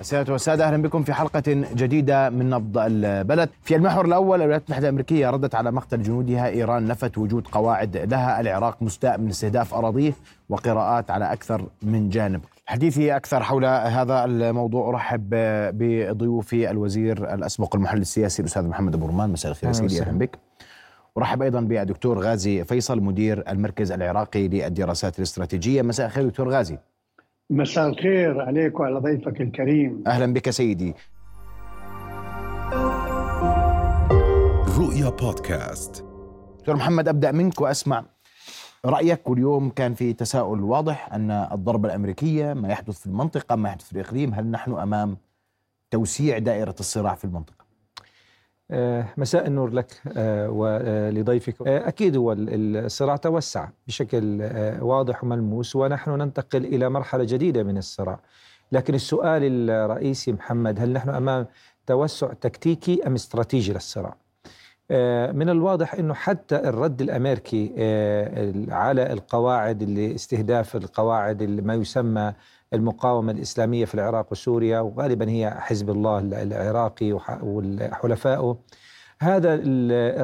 السيدة والسادة أهلا بكم في حلقة جديدة من نبض البلد. في المحور الأول الولايات المتحدة الأمريكية ردت على مقتل جنودها إيران نفت وجود قواعد لها. العراق مستاء من استهداف أراضيه وقراءات على أكثر من جانب. حديثي أكثر حول هذا الموضوع. أرحب بضيوفي الوزير الأسبق المحلل السياسي الأستاذ محمد أبو رمان. مساء الخير سيدي أهلا بك. ورحب أيضا بالدكتور غازي فيصل مدير المركز العراقي للدراسات الاستراتيجية. مساء الخير دكتور غازي. مساء الخير عليك وعلى ضيفك الكريم. أهلا بك سيدي. رؤيا بودكاست. دكتور محمد أبدأ منك وأسمع. رأيك واليوم كان في تساؤل واضح أن الضربة الأمريكية ما يحدث في المنطقة ما يحدث في الإقليم هل نحن أمام توسيع دائرة الصراع في المنطقة؟ مساء النور لك آه، ولضيفك. آه، أكيد هو الصراع توسع بشكل واضح وملموس ونحن ننتقل إلى مرحلة جديدة من الصراع. لكن السؤال الرئيسي محمد هل نحن أمام توسع تكتيكي أم استراتيجي للصراع؟ من الواضح أنه حتى الرد الأمريكي على القواعد اللي استهداف القواعد اللي ما يسمى المقاومة الإسلامية في العراق وسوريا وغالبا هي حزب الله العراقي وحلفائه هذا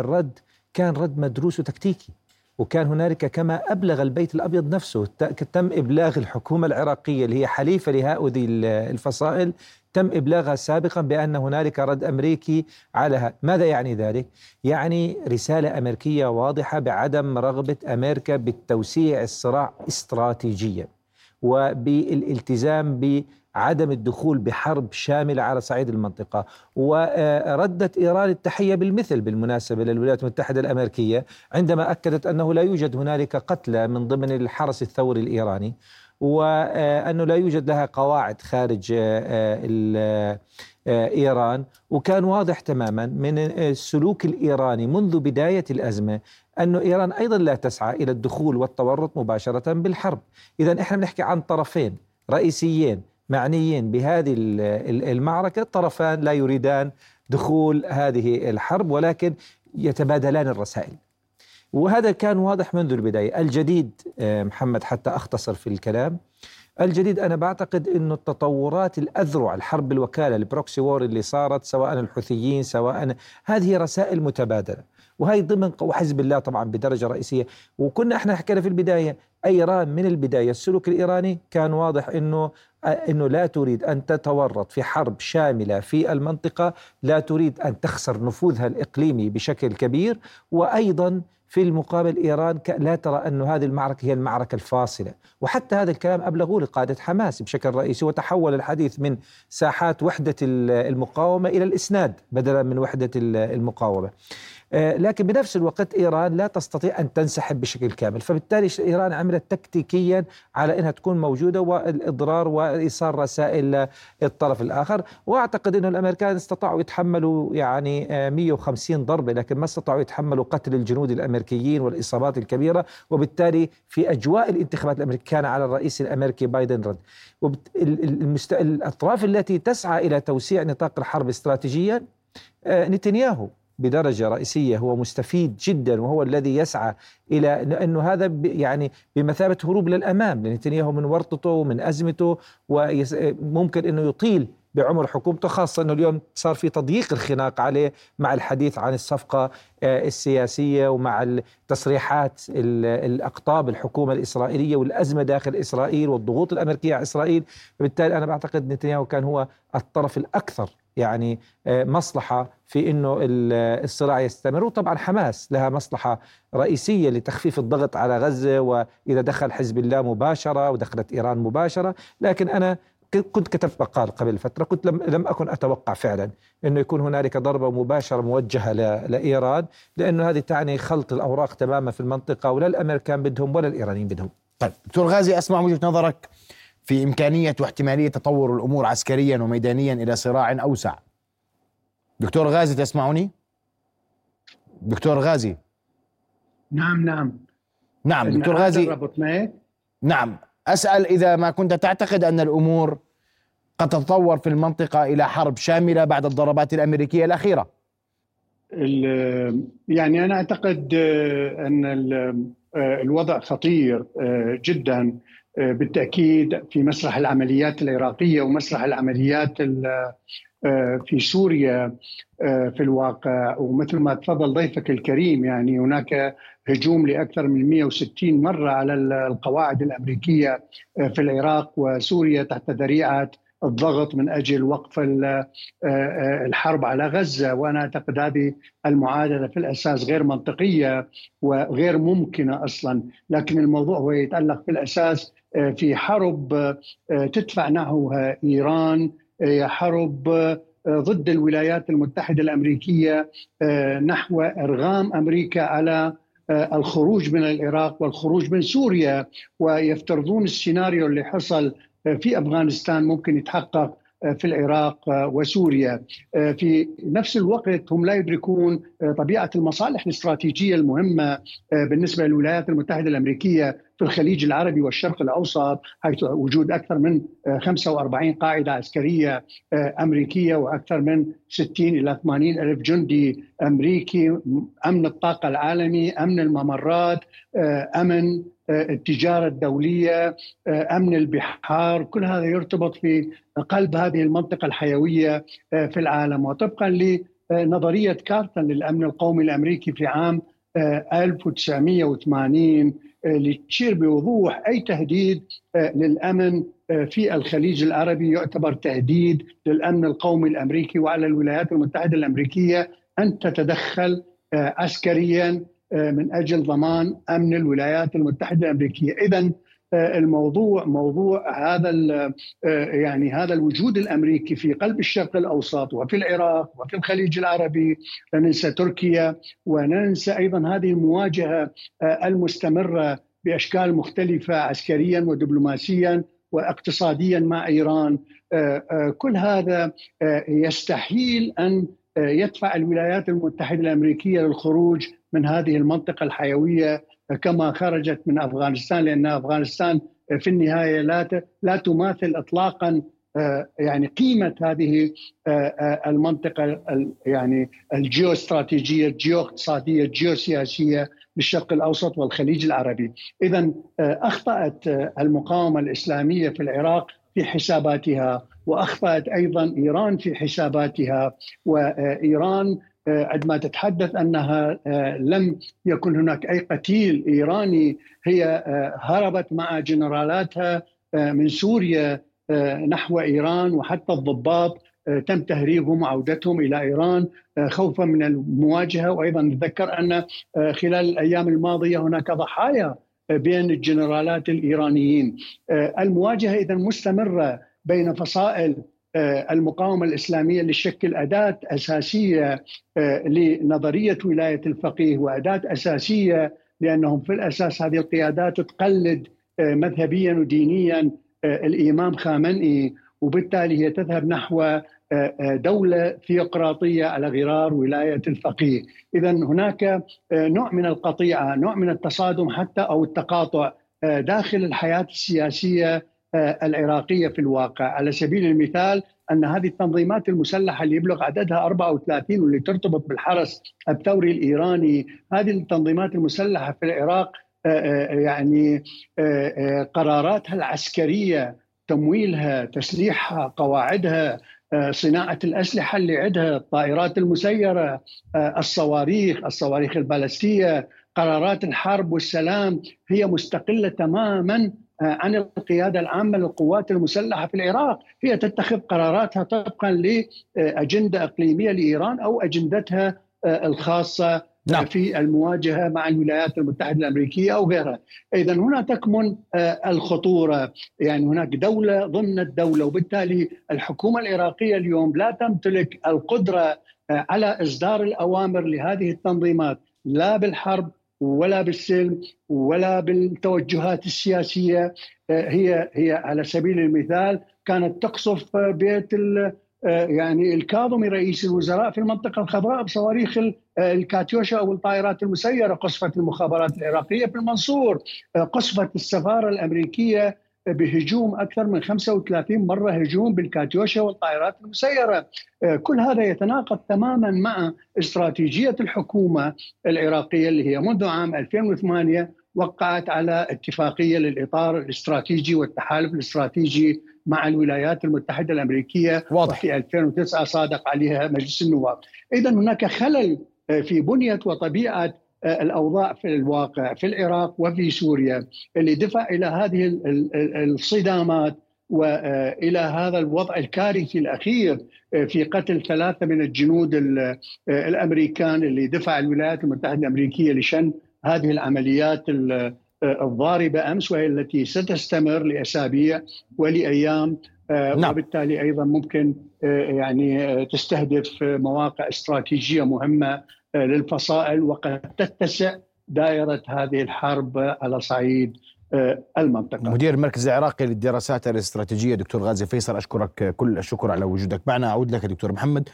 الرد كان رد مدروس وتكتيكي وكان هنالك كما أبلغ البيت الأبيض نفسه. تم إبلاغ الحكومة العراقية اللي هي حليفة لهؤلاء الفصائل تم إبلاغها سابقا بأن هنالك رد أمريكي على ماذا يعني ذلك؟ يعني رسالة أمريكية واضحة بعدم رغبة أمريكا بالتوسيع الصراع استراتيجيا. وبالالتزام بعدم الدخول بحرب شاملة على صعيد المنطقة. وردت إيران التحية بالمثل بالمناسبة للولايات المتحدة الأمريكية عندما أكدت أنه لا يوجد هنالك قتلى من ضمن الحرس الثوري الإيراني وأنه لا يوجد لها قواعد خارج إيران. وكان واضح تماما من السلوك الإيراني منذ بداية الأزمة أن إيران أيضا لا تسعى إلى الدخول والتورط مباشرة بالحرب. إذا إحنا بنحكي عن طرفين رئيسيين معنيين بهذه المعركة. طرفان لا يريدان دخول هذه الحرب ولكن يتبادلان الرسائل. وهذا كان واضح منذ البداية. الجديد محمد حتى أختصر في الكلام الجديد أنا بعتقد أنه التطورات الأذرع الحرب الوكالة ال proxy war اللي صارت سواء الحوثيين سواء هذه رسائل متبادلة. وهي ضمن وحزب الله طبعا بدرجة رئيسية. وكنا إحنا حكينا في البداية أيران من البداية السلوك الإيراني كان واضح إنه إنه لا تريد أن تتورط في حرب شاملة في المنطقة، لا تريد أن تخسر نفوذها الإقليمي بشكل كبير، وأيضا في المقابل إيران لا ترى أن هذه المعركة هي المعركة الفاصلة، وحتى هذا الكلام أبلغوه لقادة حماس بشكل رئيسي وتحول الحديث من ساحات وحدة المقاومة إلى الإسناد بدلا من وحدة المقاومة. آه، لكن بنفس الوقت إيران لا تستطيع أن تنسحب بشكل كامل، فبالتالي إيران عملت تكتيكيا على إنها تكون موجودة والإضرار وإيصال رسائل للطرف الآخر، وأعتقد انه الأمريكان استطاعوا يتحملوا يعني 150 آه، ضربة لكن ما استطاعوا يتحملوا قتل الجنود الأمريكيين والإصابات الكبيرة، وبالتالي في أجواء الانتخابات الأمريكية كان على الرئيس الأمريكي بايدن رد. المست... الأطراف التي تسعى إلى توسيع نطاق الحرب استراتيجيا آه، نتنياهو بدرجة رئيسية هو مستفيد جدا وهو الذي يسعى إلى أنه هذا يعني بمثابة هروب للأمام نتنياهو من ورطته ومن أزمته وممكن أنه يطيل بعمر حكومته خاصة أنه اليوم صار في تضييق الخناق عليه مع الحديث عن الصفقة آه، السياسية ومع التصريحات الأقطاب الحكومة الإسرائيلية والأزمة داخل إسرائيل والضغوط الأمريكية على إسرائيل. فبالتالي أنا بعتقد نتنياهو كان هو الطرف الأكثر يعني آه، مصلحة في أنه الصراع يستمر. وطبعا حماس لها مصلحة رئيسية لتخفيف الضغط على غزة وإذا دخل حزب الله مباشرة ودخلت إيران مباشرة. لكن أنا كنت كتبت مقال قبل فترة كنت لم, لم أكن أتوقع فعلا أنه يكون هنالك ضربة مباشرة موجهة لإيران لأنه هذه تعني خلط الأوراق تماما في المنطقة ولا الأمريكان بدهم ولا الإيرانيين بدهم. طيب دكتور غازي أسمع وجهة نظرك. في إمكانية واحتمالية تطور الأمور عسكريا وميدانيا إلى صراع أوسع. دكتور غازي تسمعني؟ دكتور غازي. نعم نعم. نعم دكتور غازي. نعم. أسأل إذا ما كنت تعتقد أن الأمور قد تتطور في المنطقة إلى حرب شاملة بعد الضربات الأمريكية الأخيرة. يعني أنا أعتقد أن الوضع خطير جدا. بالتأكيد في مسرح العمليات العراقية ومسرح العمليات في سوريا في الواقع. ومثل ما تفضل ضيفك الكريم يعني هناك هجوم لأكثر من 160 مرة على القواعد الأمريكية في العراق. وسوريا تحت ذريعة الضغط من أجل وقف الحرب على غزة. وأنا أعتقد هذه المعادلة في الأساس غير منطقية وغير ممكنة أصلا. لكن الموضوع هو يتعلق في الأساس في حرب تدفع نحوها إيران حرب ضد الولايات المتحدة الأمريكية نحو إرغام أمريكا على الخروج من العراق والخروج من سوريا ويفترضون السيناريو اللي حصل في أفغانستان ممكن يتحقق. في العراق وسوريا. في نفس الوقت هم لا يدركون طبيعة المصالح الاستراتيجية المهمة بالنسبة للولايات المتحدة الأمريكية في الخليج العربي والشرق الأوسط حيث وجود أكثر من 45 قاعدة عسكرية أمريكية وأكثر من 60 إلى 80 ألف جندي أمريكي أمن الطاقة العالمي أمن الممرات أمن التجارة الدولية أمن البحار كل هذا يرتبط في قلب هذه المنطقة الحيوية في العالم. وطبقا لنظرية كارتن للأمن القومي الأمريكي في عام 1980 لتشير بوضوح أي تهديد للأمن في الخليج العربي. يعتبر تهديد للأمن القومي الأمريكي وعلى الولايات المتحدة الأمريكية أن تتدخل عسكريا من أجل ضمان أمن الولايات المتحدة الأمريكية، اذا الموضوع موضوع هذا يعني هذا الوجود الأمريكي في قلب الشرق الأوسط وفي العراق وفي الخليج العربي لا ننسى تركيا وننسى أيضا هذه المواجهة المستمرة بأشكال مختلفة عسكريا ودبلوماسيا واقتصاديا مع إيران. كل هذا يستحيل أن يدفع الولايات المتحدة الأمريكية للخروج من هذه المنطقة الحيوية كما خرجت من أفغانستان لأن أفغانستان في النهاية لا لا تماثل اطلاقا يعني قيمة هذه المنطقة يعني الجيو استراتيجيه الجيو اقتصاديه الجيوسياسية للشرق الأوسط والخليج العربي. اذا أخطأت المقاومة الإسلامية في العراق في حساباتها وأخطأت أيضا إيران في حساباتها وإيران عندما تتحدث أنها لم يكن هناك أي قتيل إيراني هي هربت مع جنرالاتها من سوريا نحو إيران وحتى الضباط تم تهريبهم وعودتهم إلى إيران خوفا من المواجهة. وأيضا نتذكر أن خلال الأيام الماضية هناك ضحايا بين الجنرالات الإيرانيين. المواجهة اذا مستمرة بين فصائل المقاومة الإسلامية اللي تشكل اداه اساسيه لنظرية ولاية الفقيه وأداة أساسية لأنهم في الأساس هذه القيادات تقلد مذهبيا ودينيا الإمام خامنئي. وبالتالي هي تذهب نحو دولة ثيوقراطية على غرار ولاية الفقيه. إذا هناك نوع من القطيعة نوع من التصادم حتى أو التقاطع داخل الحياة السياسية العراقية في الواقع. على سبيل المثال أن هذه التنظيمات المسلحة اللي يبلغ عددها 34 واللي ترتبط بالحرس الثوري الإيراني هذه التنظيمات المسلحة في العراق يعني قراراتها العسكرية تمويلها تسليحها قواعدها صناعة الأسلحة اللي عندها الطائرات المسيرة الصواريخ الصواريخ البالستية قرارات الحرب والسلام هي مستقلة تماما عن القيادة العامة للقوات المسلحة في العراق. هي تتخذ قراراتها طبقا لأجندة إقليمية لإيران أو أجندتها الخاصة نعم. في المواجهة مع الولايات المتحدة الأمريكية أو غيرها. إذا هنا تكمن الخطورة. يعني هناك دولة ضمن الدولة وبالتالي الحكومة العراقية اليوم لا تمتلك القدرة على إصدار الأوامر لهذه التنظيمات لا بالحرب ولا بالسلم ولا بالتوجهات السياسية هي هي على سبيل المثال كانت تقصف بيت يعني الكاظمي رئيس الوزراء في المنطقة الخضراء بصواريخ الكاتيوشا أو الطائرات المسيرة قصفت المخابرات العراقية في المنصور قصفت السفارة الأمريكية بهجوم أكثر من 35 مرة هجوم بالكاتيوشا والطائرات المسيرة كل هذا يتناقض تماما مع استراتيجية الحكومة العراقية اللي هي منذ عام 2008 وقعت على اتفاقية للإطار الاستراتيجي والتحالف الاستراتيجي مع الولايات المتحدة الأمريكية واضح. في 2009 صادق عليها مجلس النواب. اذا هناك خلل في بنية وطبيعة الأوضاع في الواقع في العراق وفي سوريا اللي دفع إلى هذه الصدامات والى هذا الوضع الكارثي الأخير في قتل ثلاثة من الجنود الأمريكان اللي دفع الولايات المتحدة الأمريكية لشن هذه العمليات الضاربة أمس وهي التي ستستمر لأسابيع ولأيام نعم. وبالتالي أيضا ممكن يعني تستهدف مواقع استراتيجية مهمة للفصائل وقد تتسع دائرة هذه الحرب على صعيد المنطقة. مدير المركز العراقي للدراسات الاستراتيجية دكتور غازي فيصل أشكرك كل الشكر على وجودك معنا أعود لك دكتور محمد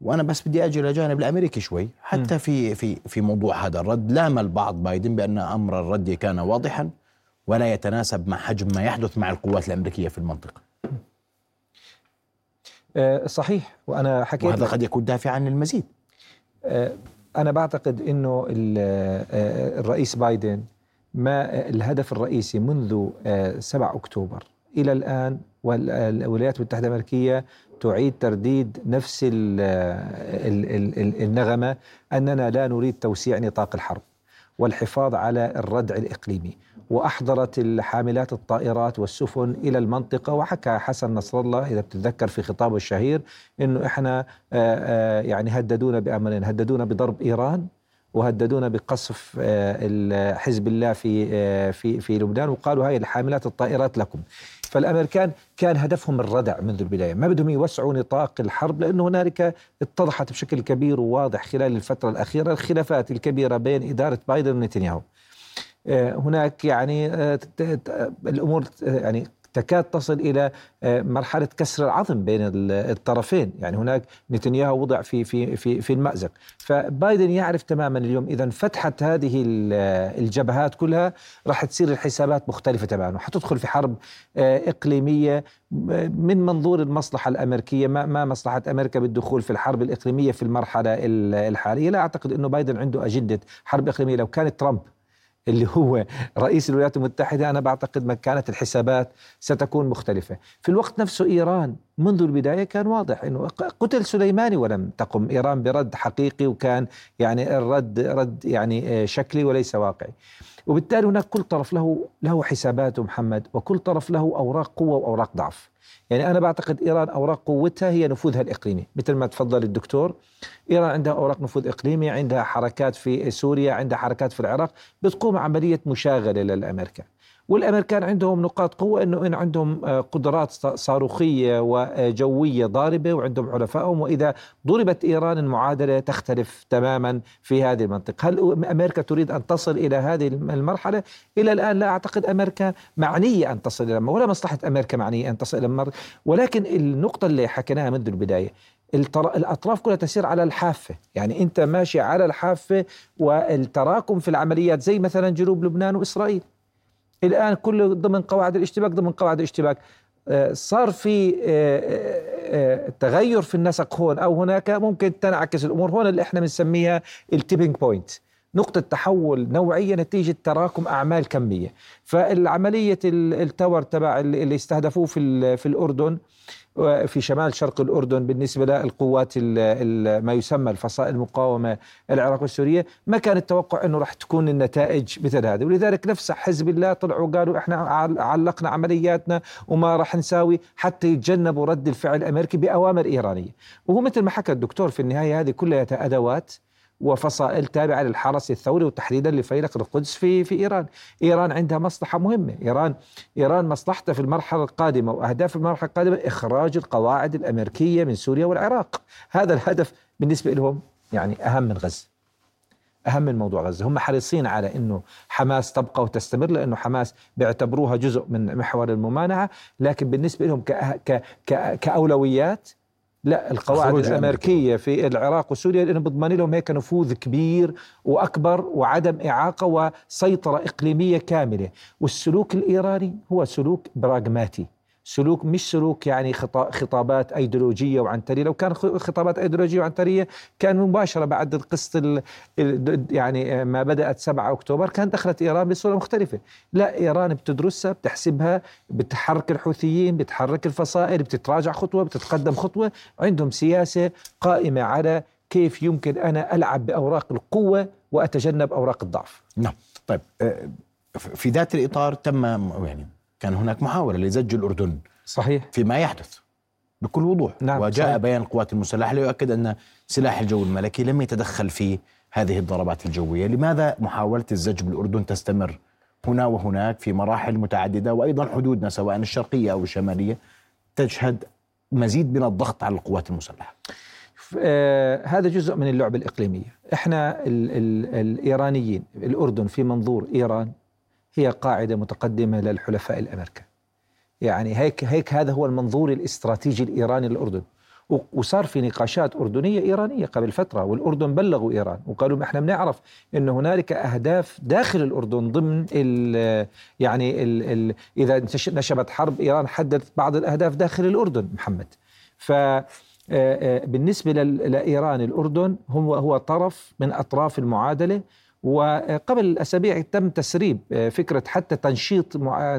وأنا بس بدي أجي لجانب الأمريكي شوي حتى م. في في في موضوع هذا الرد لام البعض بايدن بأن أمر الرد كان واضحا ولا يتناسب مع حجم ما يحدث مع القوات الأمريكية في المنطقة. أه صحيح وأنا حكيت وهذا قد يكون دافعا للمزيد. أه أنا بعتقد إنه الرئيس بايدن ما الهدف الرئيسي منذ 7 أكتوبر إلى الآن والولايات المتحدة الأمريكية تعيد ترديد نفس ال ال ال النغمة أننا لا نريد توسيع نطاق الحرب. والحفاظ على الردع الإقليمي وأحضرت الحاملات الطائرات والسفن إلى المنطقة. وحكى حسن نصر الله إذا بتتذكر في خطابه الشهير إنه إحنا يعني هددونا بأمرين هددونا بضرب إيران وهددونا بقصف حزب الله في في في لبنان. وقالوا هاي الحاملات الطائرات لكم. فالأمريكان كان هدفهم الردع منذ البداية. ما بدهم يوسعوا نطاق الحرب لأنه هنالك اتضحت بشكل كبير وواضح خلال الفترة الأخيرة الخلافات الكبيرة بين إدارة بايدن ونتنياهو. هناك يعني الأمور يعني تكاد تصل إلى مرحلة كسر العظم بين الطرفين، يعني هناك نتنياهو وضع في في في في المأزق، فبايدن يعرف تماما اليوم اذا انفتحت هذه الجبهات كلها راح تصير الحسابات مختلفة تماما، حتدخل في حرب إقليمية من منظور المصلحة الأمريكية ما ما مصلحة أمريكا بالدخول في الحرب الإقليمية في المرحلة الحالية، لا أعتقد إنه بايدن عنده أجندة حرب إقليمية. لو كان ترامب اللي هو رئيس الولايات المتحدة. أنا بعتقد ما كانت الحسابات ستكون مختلفة. في الوقت نفسه إيران منذ البداية كان واضح أنه قتل سليماني ولم تقم. إيران برد حقيقي وكان يعني الرد رد يعني شكلي وليس واقعي. وبالتالي هناك كل طرف له له حساباته محمد وكل طرف له أوراق قوة وأوراق ضعف. يعني أنا بعتقد إيران أوراق قوتها هي نفوذها الإقليمي مثل ما تفضل الدكتور. إيران عندها أوراق نفوذ إقليمي عندها حركات في سوريا عندها حركات في العراق بتقوم عملية مشاغلة للأمريكا. والأمريكان عندهم نقاط قوة إنه إن عندهم قدرات صاروخية وجوية ضاربة وعندهم حلفائهم وإذا ضربت إيران المعادلة تختلف تماما في هذه المنطقة، هل أمريكا تريد أن تصل إلى هذه المرحلة؟ إلى الآن لا أعتقد أمريكا معنية أن تصل إلى ولا مصلحة أمريكا معنية أن تصل إلى ولكن النقطة اللي حكيناها منذ البداية الأطراف كلها تسير على الحافة، يعني أنت ماشي على الحافة والتراكم في العمليات زي مثلا جنوب لبنان وإسرائيل. الآن كله ضمن قواعد الاشتباك ضمن قواعد الاشتباك. صار في تغير في النسق هون أو هناك ممكن تنعكس الأمور. هون اللي إحنا بنسميها ال tipping point نقطة تحول نوعية نتيجة تراكم أعمال كمية. فالعملية التور تبع اللي استهدفوه في, في الأردن في شمال شرق الأردن بالنسبة للقوات ما يسمى الفصائل المقاومة العراق والسورية ما كان التوقع أنه راح تكون النتائج مثل هذه. ولذلك نفس حزب الله طلعوا قالوا إحنا علقنا عملياتنا وما راح نساوي حتى يتجنبوا رد الفعل الأمريكي بأوامر إيرانية. وهو مثل ما حكى الدكتور في النهاية هذه كلها أدوات وفصائل تابعة للحرس الثوري وتحديدا لفيلق القدس في في إيران، إيران عندها مصلحة مهمة، إيران إيران مصلحتها في المرحلة القادمة واهداف المرحلة القادمة إخراج القواعد الأمريكية من سوريا والعراق، هذا الهدف بالنسبة لهم يعني أهم من غزة. أهم من موضوع غزة، هم حريصين على إنه حماس تبقى وتستمر لأنه حماس بيعتبروها جزء من محور الممانعة، لكن بالنسبة لهم ك ك كأولويات لا القواعد الأمريكية في العراق وسوريا لأنه بضمن لهم هيك نفوذ كبير وأكبر وعدم إعاقة وسيطرة إقليمية كاملة، والسلوك الإيراني هو سلوك براغماتي، سلوك مش سلوك يعني خطابات أيديولوجية وعنترية. لو كان خطابات أيديولوجية وعنترية كان مباشرة بعد قصه يعني ما بدأت 7 أكتوبر كان دخلت إيران بصورة مختلفة. لا إيران بتدرسها بتحسبها بتحرك الحوثيين بتحرك الفصائل بتتراجع خطوة بتتقدم خطوة. عندهم سياسة قائمة على كيف يمكن أنا ألعب بأوراق القوة وأتجنب أوراق الضعف. نعم. طيب آه، في ذات الإطار تم يعني كان هناك محاولة لزج الأردن صحيح. فيما يحدث بكل وضوح. نعم وجاء صحيح. بيان القوات المسلحة ليؤكد أن سلاح الجو الملكي لم يتدخل في هذه الضربات الجوية. لماذا محاولة الزج بالأردن تستمر هنا وهناك في مراحل متعددة وأيضا حدودنا سواء الشرقية أو الشمالية تشهد مزيد من الضغط على القوات المسلحة؟ آه هذا جزء من اللعبة الإقليمية. إحنا ال ال الإيرانيين الأردن في منظور إيران هي قاعدة متقدمة للحلفاء الأمريكان. يعني هيك هيك هذا هو المنظور الاستراتيجي الإيراني للأردن. وصار في نقاشات أردنية إيرانية قبل فترة والأردن بلغوا إيران. وقالوا إحنا بنعرف أن هنالك أهداف داخل الأردن ضمن ال يعني ال ال إذا نشبت حرب إيران حددت بعض الأهداف داخل الأردن محمد. ف آه، آه، بالنسبة لإيران الأردن هو هو طرف من أطراف المعادلة وقبل أسابيع تم تسريب آه، فكرة حتى تنشيط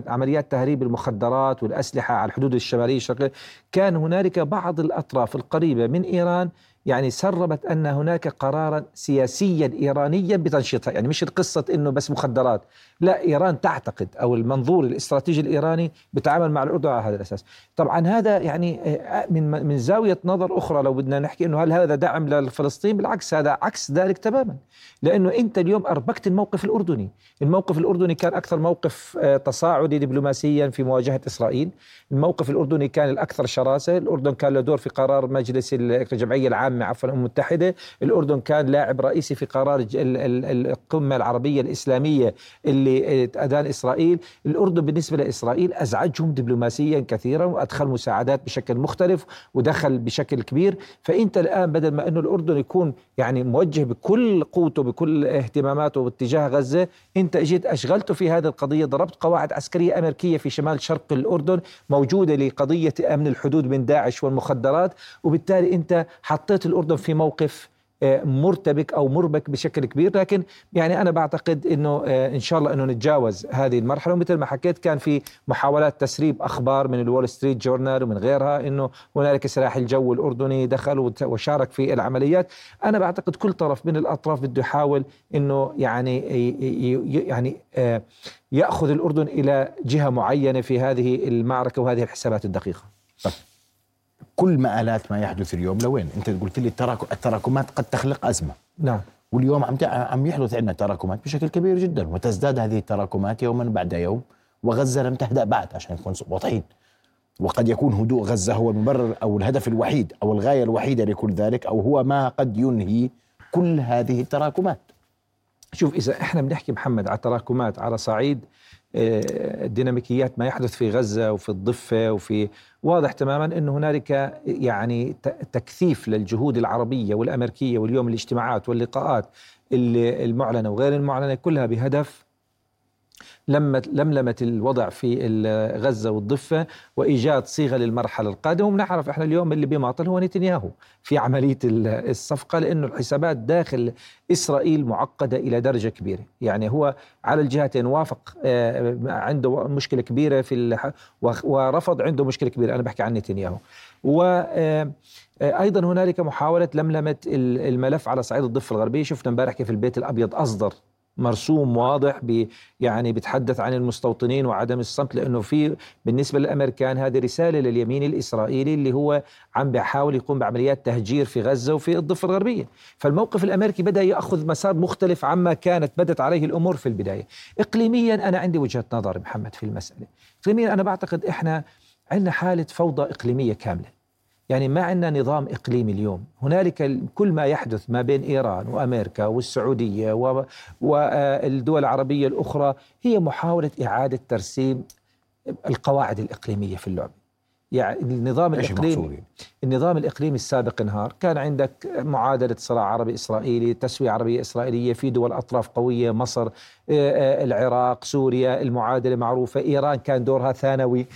عمليات تهريب المخدرات والأسلحة على الحدود الشمالية الشرقية. كان هنالك بعض الأطراف القريبة من إيران يعني سربت أن هناك قرارا سياسيا إيرانيا بتنشيطها، يعني مش القصة إنه بس مخدرات، لا إيران تعتقد أو المنظور الاستراتيجي الإيراني بيتعامل مع الأردن على هذا الأساس. طبعا هذا يعني آه، من من زاوية نظر أخرى لو بدنا نحكي إنه هل هذا دعم لفلسطين؟ بالعكس هذا عكس ذلك تماما. لأنه أنت اليوم أربكت الموقف الأردني، الموقف الأردني كان أكثر موقف آه، تصاعدي دبلوماسيا في مواجهة إسرائيل، الموقف الأردني كان الأكثر شراسة، الأردن كان له دور في قرار مجلس الجمعية العامه عفوا الأمم المتحدة، الأردن كان لاعب رئيسي في قرار القمة العربية الإسلامية اللي ادان إسرائيل، الأردن بالنسبة لإسرائيل أزعجهم دبلوماسيا كثيرا وأدخل مساعدات بشكل مختلف ودخل بشكل كبير، فأنت الآن بدل ما أنه الأردن يكون يعني موجه بكل قوته بكل اهتماماته باتجاه غزة، أنت إجيت أشغلته في هذه القضية، ضربت قواعد عسكرية أمريكية في شمال شرق الأردن موجودة لقضية أمن الحدود من داعش والمخدرات، وبالتالي أنت حطيت الأردن في موقف آه، مرتبك أو مربك بشكل كبير. لكن يعني أنا بعتقد إنه آه، إن شاء الله إنه نتجاوز هذه المرحلة. ومثل ما حكيت كان في محاولات تسريب أخبار من الول ستريت جورنال ومن غيرها إنه هنالك سلاح الجو الأردني دخل وشارك في العمليات. أنا بعتقد كل طرف من الأطراف بده يحاول إنه يعني يعني آه، يأخذ الأردن إلى جهة معينة في هذه المعركة وهذه الحسابات الدقيقة. طيب. كل مآلات ما يحدث اليوم لوين؟ أنت قلت لي التراكمات قد تخلق أزمة. نعم. واليوم عم عم يحدث عندنا تراكمات بشكل كبير جدا وتزداد هذه التراكمات يوما بعد يوم وغزة لم تهدأ بعد عشان نكون واضحين. وقد يكون هدوء غزة هو المبرر أو الهدف الوحيد أو الغاية الوحيدة لكل ذلك أو هو ما قد ينهي كل هذه التراكمات. شوف إذا إحنا بنحكي محمد على تراكمات على صعيد آه، ما يحدث في غزة وفي الضفة وفي واضح تماما أن هنالك يعني تكثيف للجهود العربية والأمريكية واليوم الاجتماعات واللقاءات المعلنة وغير المعلنة كلها بهدف لمت لملمة الوضع في غزة والضفة وإيجاد صيغة للمرحلة القادمة. ونعرف إحنا اليوم اللي بيماطل هو نتنياهو في عملية الصفقة لأنه الحسابات داخل إسرائيل معقدة إلى درجة كبيرة. يعني هو على الجهتين وافق آه، عنده مشكلة كبيرة في ورفض عنده مشكلة كبيرة. أنا بحكي عن نتنياهو. و آه، أيضا هنالك محاولة لملمة الملف على صعيد الضفة الغربية. شفنا امبارح كيف البيت الأبيض أصدر مرسوم واضح بي يعني بيتحدث عن المستوطنين وعدم الصمت لأنه في بالنسبة للأمريكان هذه رسالة لليمين الإسرائيلي اللي هو عم بيحاول يقوم بعمليات تهجير في غزة وفي الضفة الغربية، فالموقف الأمريكي بدأ يأخذ مسار مختلف عما كانت بدت عليه الأمور في البداية. اقليميا أنا عندي وجهة نظر محمد في المسألة. اقليميا أنا بعتقد إحنا عندنا حالة فوضى إقليمية كاملة. يعني ما عندنا نظام إقليمي اليوم. هنالك كل ما يحدث ما بين إيران وأمريكا والسعودية والدول العربية الأخرى هي محاولة إعادة ترسيم القواعد الإقليمية في اللعبة. يعني النظام الاقليمي النظام الإقليمي السابق انهار، كان عندك معادلة صراع عربي إسرائيلي، تسوية عربية إسرائيلية في دول أطراف قوية، مصر، آه، آه، العراق، سوريا، المعادلة معروفة، إيران كان دورها ثانوي،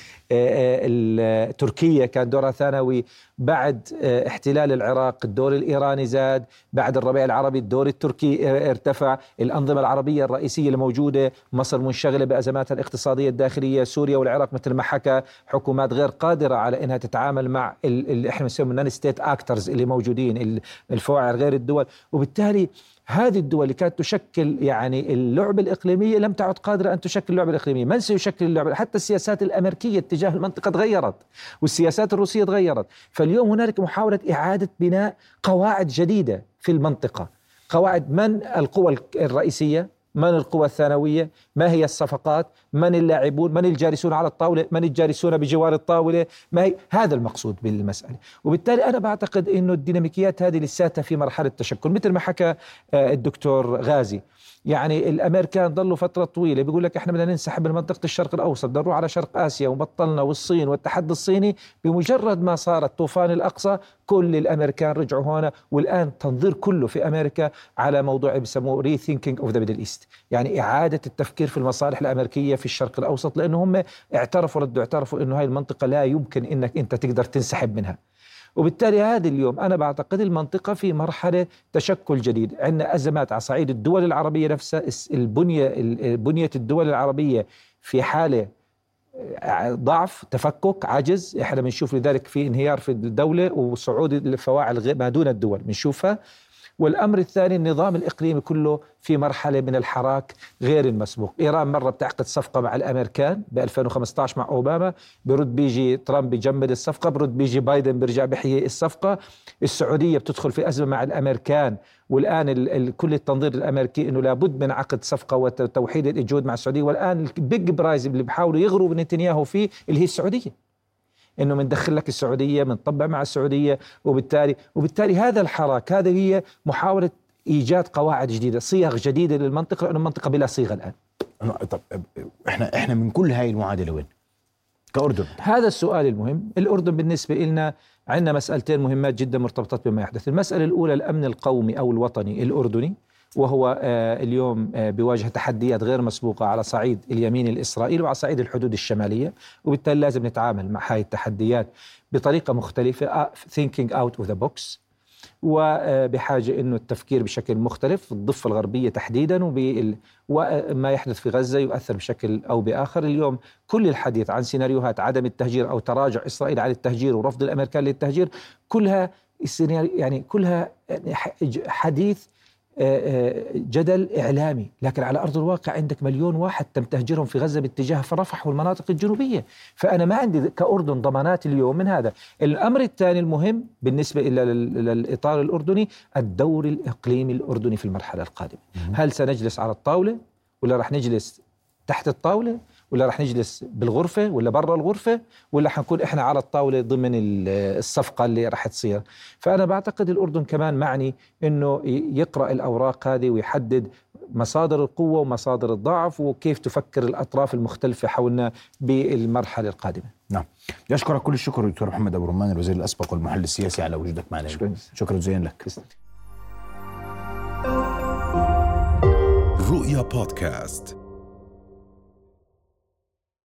تركيا كان دورها ثانوي بعد احتلال العراق الدور الإيراني زاد بعد الربيع العربي الدور التركي ارتفع. الأنظمة العربية الرئيسية الموجودة مصر منشغلة بأزماتها الاقتصادية الداخلية سوريا والعراق مثل ما حكى حكومات غير قادرة على أنها تتعامل مع اللي إحنا بنسميهم نان ستيت اكترز اللي موجودين الفواعل غير الدول. وبالتالي هذه الدول اللي كانت تشكل يعني اللعبة الإقليمية لم تعد قادرة أن تشكل اللعبة الإقليمية. من سيشكل اللعبة حتى السياسات الأمريكية تجاه المنطقة تغيرت والسياسات الروسية تغيرت. فاليوم هنالك محاولة إعادة بناء قواعد جديدة في المنطقة. قواعد من القوى الرئيسية؟ من القوى الثانوية؟ ما هي الصفقات؟ من اللاعبون من الجالسون على الطاولة من الجالسون بجوار الطاولة. ما هي؟ هذا المقصود بالمسألة. وبالتالي أنا بعتقد أنه الديناميكيات هذه لساتها في مرحلة تشكل مثل ما حكى آه، الدكتور غازي. يعني الأمريكان ضلوا فترة طويلة بيقول لك إحنا بدنا ننسحب من منطقة الشرق الأوسط بدنا نروح على شرق آسيا وبطلنا والصين والتحدي الصيني. بمجرد ما صار الطوفان الأقصى كل الأمريكان رجعوا هنا. والآن تنظير كله في أمريكا على موضوع بسموه rethinking of the Middle East يعني إعادة التفكير في المصالح الأمريكية في الشرق الأوسط لأنه هم اعترفوا ردوا اعترفوا إنه هاي المنطقة لا يمكن إنك أنت تقدر تنسحب منها. وبالتالي هذه اليوم أنا بعتقد المنطقة في مرحلة تشكل جديد. عندنا أزمات على صعيد الدول العربية نفسها البنية بنية الدول العربية في حالة آه، ضعف تفكك عجز. إحنا بنشوف لذلك في انهيار في الدولة وصعود الفواعل ما دون الدول. بنشوفها. والأمر الثاني النظام الإقليمي كله في مرحلة من الحراك غير المسبوق. إيران مرة بتعقد صفقة مع الأمريكان ب 2015 مع أوباما برد بيجي ترامب بيجمد الصفقة برد بيجي بايدن بيرجع بيحيي الصفقة. السعودية بتدخل في أزمة مع الأمريكان والآن ال ال كل التنظير الأمريكي أنه لابد من عقد صفقة وتوحيد الجهود مع السعودية. والآن ال big prize اللي بيحاولوا يغروا نتنياهو فيه اللي هي السعودية. إنه بندخل لك السعودية بنطبع مع السعودية وبالتالي وبالتالي هذا الحراك هذه هي محاولة إيجاد قواعد جديدة صيغ جديدة للمنطقة لأنه المنطقة بلا صيغه الآن. طب إحنا إحنا من كل هاي المعادلة وين؟ كأردن. هذا السؤال المهم. الأردن بالنسبة لنا عندنا مسألتين مهمات جدا مرتبطات بما يحدث. المسألة الأولى الأمن القومي أو الوطني الأردني. وهو آه، اليوم آه، بيواجه تحديات غير مسبوقة على صعيد اليمين الإسرائيلي وعلى صعيد الحدود الشمالية وبالتالي لازم نتعامل مع هاي التحديات بطريقة مختلفة آه، thinking out of the box وبحاجة أنه التفكير بشكل مختلف في الضفة الغربية تحديدا وما يحدث في غزة يؤثر بشكل أو بآخر. اليوم كل الحديث عن سيناريوهات عدم التهجير أو تراجع إسرائيل عن التهجير ورفض الأمريكان للتهجير كلها يعني كلها حديث جدل إعلامي. لكن على أرض الواقع عندك مليون واحد تم تهجيرهم في غزة باتجاه رفح والمناطق الجنوبية. فأنا ما عندي كأردن ضمانات اليوم من هذا. الأمر الثاني المهم بالنسبة إلى للإطار الأردني الدور الإقليمي الأردني في المرحلة القادمة. هل سنجلس على الطاولة ولا رح نجلس تحت الطاولة؟ ولا رح نجلس بالغرفة ولا برا الغرفة ولا حنكون إحنا على الطاولة ضمن الصفقة اللي رح تصير. فأنا بعتقد الأردن كمان معني أنه يقرأ الأوراق هذه ويحدد مصادر القوة ومصادر الضعف وكيف تفكر الأطراف المختلفة حولنا بالمرحلة القادمة. نعم. أشكرك كل الشكر دكتور محمد أبو رمان الوزير الأسبق والمحلل السياسي على وجودك معنا شكرا. شكرا جزيلا لك. رؤيا بودكاست.